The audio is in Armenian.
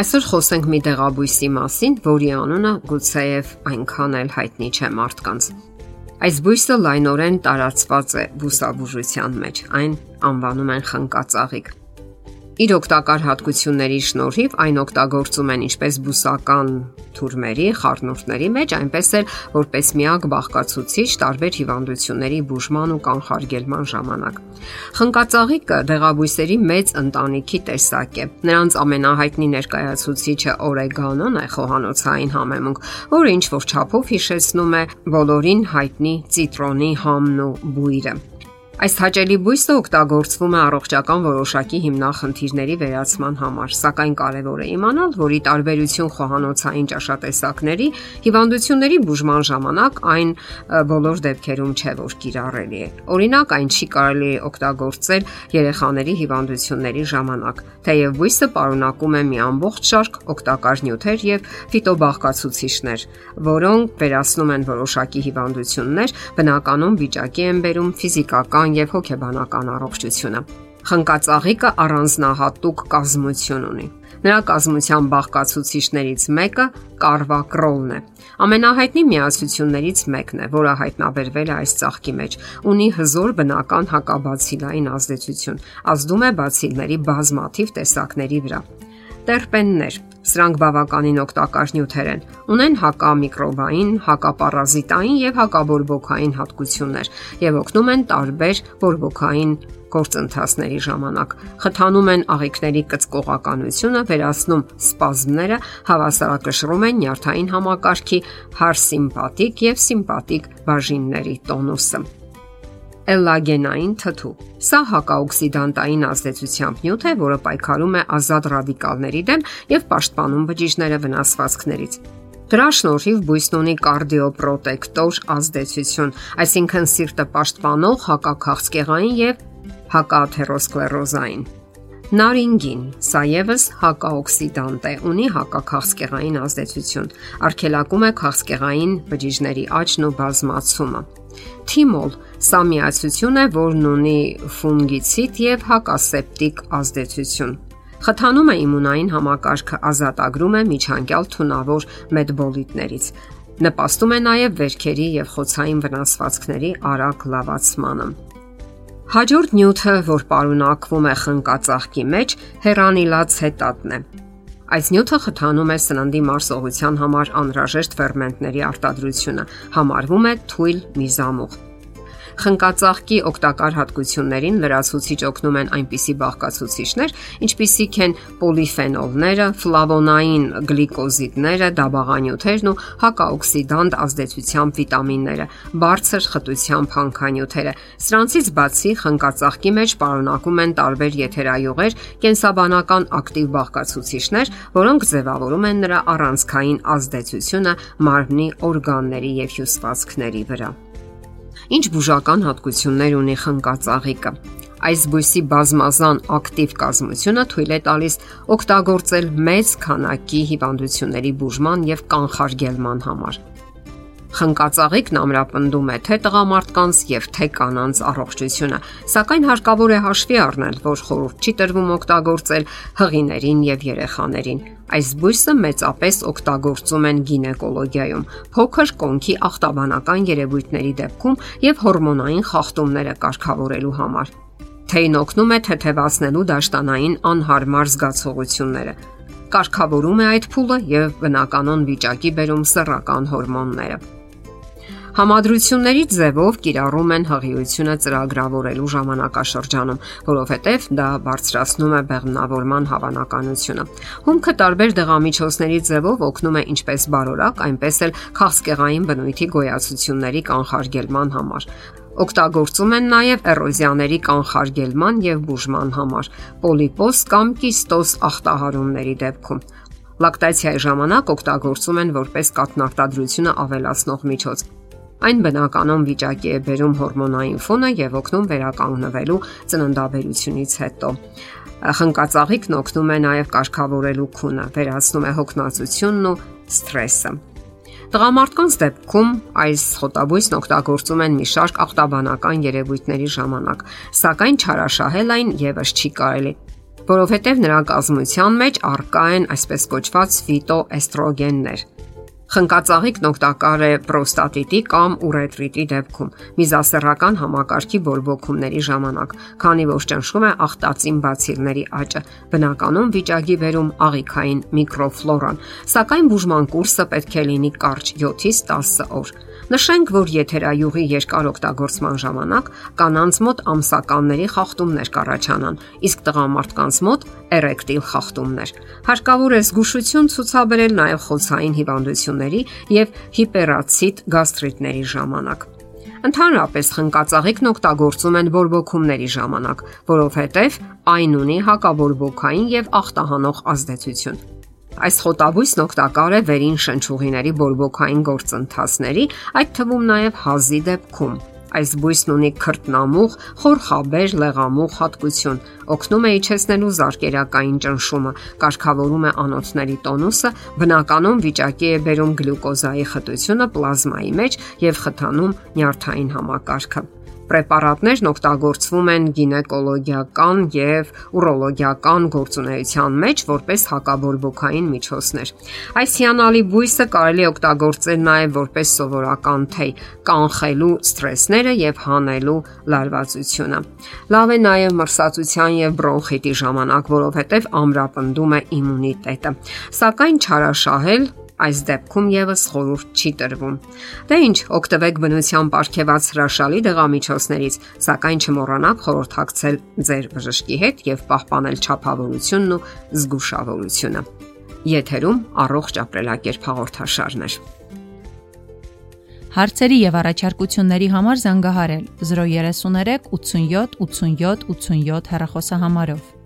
Այսօր խոսենք մի դեղաբույսի մասին, որի անունը գուցեև այնքան էլ հայտնի չէ մարդկանց։ Այս բույսը լայնորեն տարածված է բուսաբուժության մեջ։ Այն անվանում են խնկածաղիկ։ Իր օգտակար հատկությունների շնորհիվ այն օգտագործում են ինչպես բուսական թուրմերի, խառնուրդների մեջ, այնպես էլ որպես միակ բաղկացուցիչ տարբեր հիվանդությունների բուժման ու կանխարգելման ժամանակ։ Խնկածաղիկը դեղաբույսերի մեծ ընտանիքի տեսակ է։ Նրանց ամենահայտնի ներկայացուցիչը օրեգանոն է խոհանոցային համեմունք, որը ինչ որ չափով հիշեցնում է բոլորին հայտնի ցիտրոնի համն ու բույրը։ Այս հաճելի բույսը օգտագործվում է առողջական որոշակի հիմնախնդիրների վերացման համար, սակայն կարևոր է իմանալ, որ ի տարբերություն խոհանոցային ճաշատեսակների, հիվանդությունների բուժման ժամանակ այն բոլոր դեպքերում չէ որ կիրառելի է։ Օրինակ, այն չի կարելի օգտագործել երեխաների հիվանդությունների ժամանակ, թեև բույսը պարունակում է մի ամբողջ շարք օգտակար նյութեր եւ ֆիտոբաղկացուցիչներ, որոնք վերացնում են որոշակի հիվանդություններ, բնականon վիճակի են բերում ֆիզիկական ֆիզիկական եւ հոգեբանական առողջությունը։ Խնկածաղիկը առանձնահատուկ կազմություն ունի։ Նրա կազմության բաղկացուցիչներից մեկը կարվակրոլն է։ Ամենահայտնի միացություններից մեկն է, որը հայտնաբերվել է այս ծաղկի մեջ։ Ունի հզոր բնական հակաբացիլային ազդեցություն, ազդում է բացիլների բազմաթիվ տեսակների վրա տերպեններ։ Սրանք բավականին օգտակար նյութեր են։ Ունեն հակամիկրոբային, հակապարազիտային եւ հակաբորբոքային հատկություններ եւ օգնում են տարբեր բորբոքային գործընթացների ժամանակ։ Խթանում են աղիքների կծկողականությունը, վերացնում սպազմները, հավասարակշռում են նյարդային համակարգի հարսիմպաթիկ եւ սիմպաթիկ բաժինների տոնուսը էլլագենային թթու։ Սա հակաօքսիդանտային ազդեցությամբ նյութ է, որը պայքարում է ազատ ռադիկալների դեմ եւ պաշտպանում բջիջները վնասվածքներից։ Դրա շնորհիվ բույսն ունի կարդիոպրոտեկտոր ազդեցություն, այսինքն սիրտը պաշտպանող հակաքաղցկեղային եւ հակաթերոսկլերոզային Նարինգին, սա եւս հակաօքսիդանտ է, ունի հակաքաղցկեղային ազդեցություն, արգելակում է քաղցկեղային բջիջների աճն ու բազմացումը։ Թիմոլ սա միացություն է, որն ունի ֆունգիցիդ եւ հակասեպտիկ ազդեցություն։ Խթանում է իմունային համակարգը, ազատագրում է միջանկյալ թունավոր մետաբոլիտներից։ Նպաստում է նաև վերքերի եւ խոցային վնասվածքների արագ լավացմանը։ Հաջորդ նյութը, որ պարունակվում է խնկածաղկի մեջ, հերանիլաց հետատն է։ Այս նյութը խթանում է սննդի մարսողության համար անհրաժեշտ ферментների արտադրությունը, համարվում է թույլ միզամուղ։ Խնկածաղկի օգտակար հատկություններին լրացուցիչ օգնում են այնպիսի բաղկացուցիչներ, ինչպիսիք են պոլիֆենոլները, ֆլավոնային գլիկոզիդները, դաբաղանյութերն ու հակաօքսիդանտ ազդեցությամբ վիտամինները, բարձր խտությամբ հանքանյութերը։ Սրանցից բացի խնկածաղկի մեջ պարունակում են տարբեր եթերայուղեր, կենսաբանական ակտիվ բաղկացուցիչներ, որոնք ձևավորում են նրա առանցքային ազդեցությունը մարմնի օրգանների եւ հյուսվածքների վրա։ Ինչ բուժական հատկություններ ունի խնկածաղիկը։ Այս բույսի բազմազան ակտիվ կազմությունը թույլ է տալիս օգտագործել մեծ քանակի հիվանդությունների բուժման եւ կանխարգելման համար։ Խնկածաղիկն ամրապնդում է թե տղամարդկանց եւ թե կանանց առողջությունը, սակայն հարկավոր է հաշվի առնել, որ խորհուրդ չի տրվում օգտագործել հղիներին եւ երեխաներին։ Այս բույսը մեծապես օգտագործում են գինեկոլոգիայում, փոքր կոնքի ախտաբանական երևույթների դեպքում եւ հորմոնային խախտումները կարգավորելու համար։ Թեյն օգնում է թեթևացնելու դաշտանային անհարմար զգացողությունները կարգավորում է այդ փուլը եւ բնականon վիճակի բերում սեռական հորմոնները։ Համադրությունների ձևով կիրառում են հղիությունը ծրագրավորելու ժամանակաշրջանում, որովհետև դա բարձրացնում է բեղմնավորման հավանականությունը։ Հումքը տարբեր դեղամիջոցների ձևով օգնում է ինչպես բարորակ, այնպես էլ քաղցկեղային բնույթի գոյացությունների կանխարգելման համար։ Օգտագործում են նաև էրոզիաների կանխարգելման եւ բուժման համար, պոլիպոս կամ կիստոզ ախտահարումների դեպքում։ Լակտացիայի ժամանակ օգտագործում են որպես կաթնարտադրությունը ավելացնող միջոց։ Այն բնականon վիճակի է բերում հորմոնային ֆոնը եւ օգնում վերականգնվելու ծննդաբերությունից հետո։ Խնկածաղիկն օգնում է նաև կարգավորելու քունը, վերացնում է հոգնածությունն ու սթրեսը։ Տղամարդկանց դեպքում այս խոտաբույսն օգտագործում են մի շարք ախտաբանական երևույթների ժամանակ, սակայն չարաշահել այն եւս չի կարելի։ որովհետև նրա կազմության մեջ առկա են այսպես կոչված ֆիտոէստրոգեններ, Խնկածաղիկն օգտակար է պրոստատիտի կամ ուրետրիտի դեպքում, միզասեռական համակարգի բորբոքումների ժամանակ, քանի որ ճնշում է ախտածին բացիլների աճը, բնականում վիճակի վերում աղիքային միկրոֆլորան, սակայն բուժման կուրսը պետք է լինի կարճ 7-ից 10 օր։ Նշենք, որ եթերայուղի երկար օգտագործման ժամանակ կանանց մոտ ամսականների խախտումներ կառաջանան, իսկ տղամարդկանց մոտ էրեկտիլ խախտումներ։ Հարկավոր է զգուշություն ցուցաբերել նաև խոցային հիվանդությունների եւ հիպերացիտ գաստրիտների ժամանակ։ Ընդհանրապես խնկածաղիկն օգտագործում են բորբոքումների ժամանակ, որովհետև այն ունի հակաբորբոքային եւ ախտահանող ազդեցություն։ Այս խոտաբույսն օգտակար է վերին շնչուղիների բորբոքային գործընթացների, այդ թվում նաև հազի դեպքում։ Այս բույսն ունի քրտնամուղ, խորխաբեր, լեղամուղ հատկություն, օգնում է իջեցնելու զարկերակային ճնշումը, կարգավորում է անոթների տոնուսը, բնականում վիճակի է բերում գլյուկոզայի խտությունը պլազմայի մեջ եւ խթանում նյարդային համակարգը պրեպարատներն օգտագործվում են գինեկոլոգիական եւ ուրոլոգիական գործունեության մեջ որպես հակաբորբոքային միջոցներ։ Այս հիանալի բույսը կարելի օգտագործել նաեւ որպես սովորական թեյ, կանխելու ստրեսները եւ հանելու լարվածությունը։ Լավ է նաեւ մրսածության եւ բրոնխիտի ժամանակ, որովհետեւ ամրապնդում է իմունիտետը։ Սակայն չարաշահել այս դեպքում եւս խորուրդ չի տրվում։ Դե ինչ, օգտվեք բնության ապարքեված հրաշալի դեղամիջոցներից, սակայն չմոռանաք խորհրդակցել ձեր բժշկի հետ եւ պահպանել ճափավորությունն ու զգուշավորությունը։ Եթերում առողջ ապրելակերպ հաղորդաշարներ։ Հարցերի եւ առաջարկությունների համար զանգահարել 033 87 87 87 հեռախոսահամարով։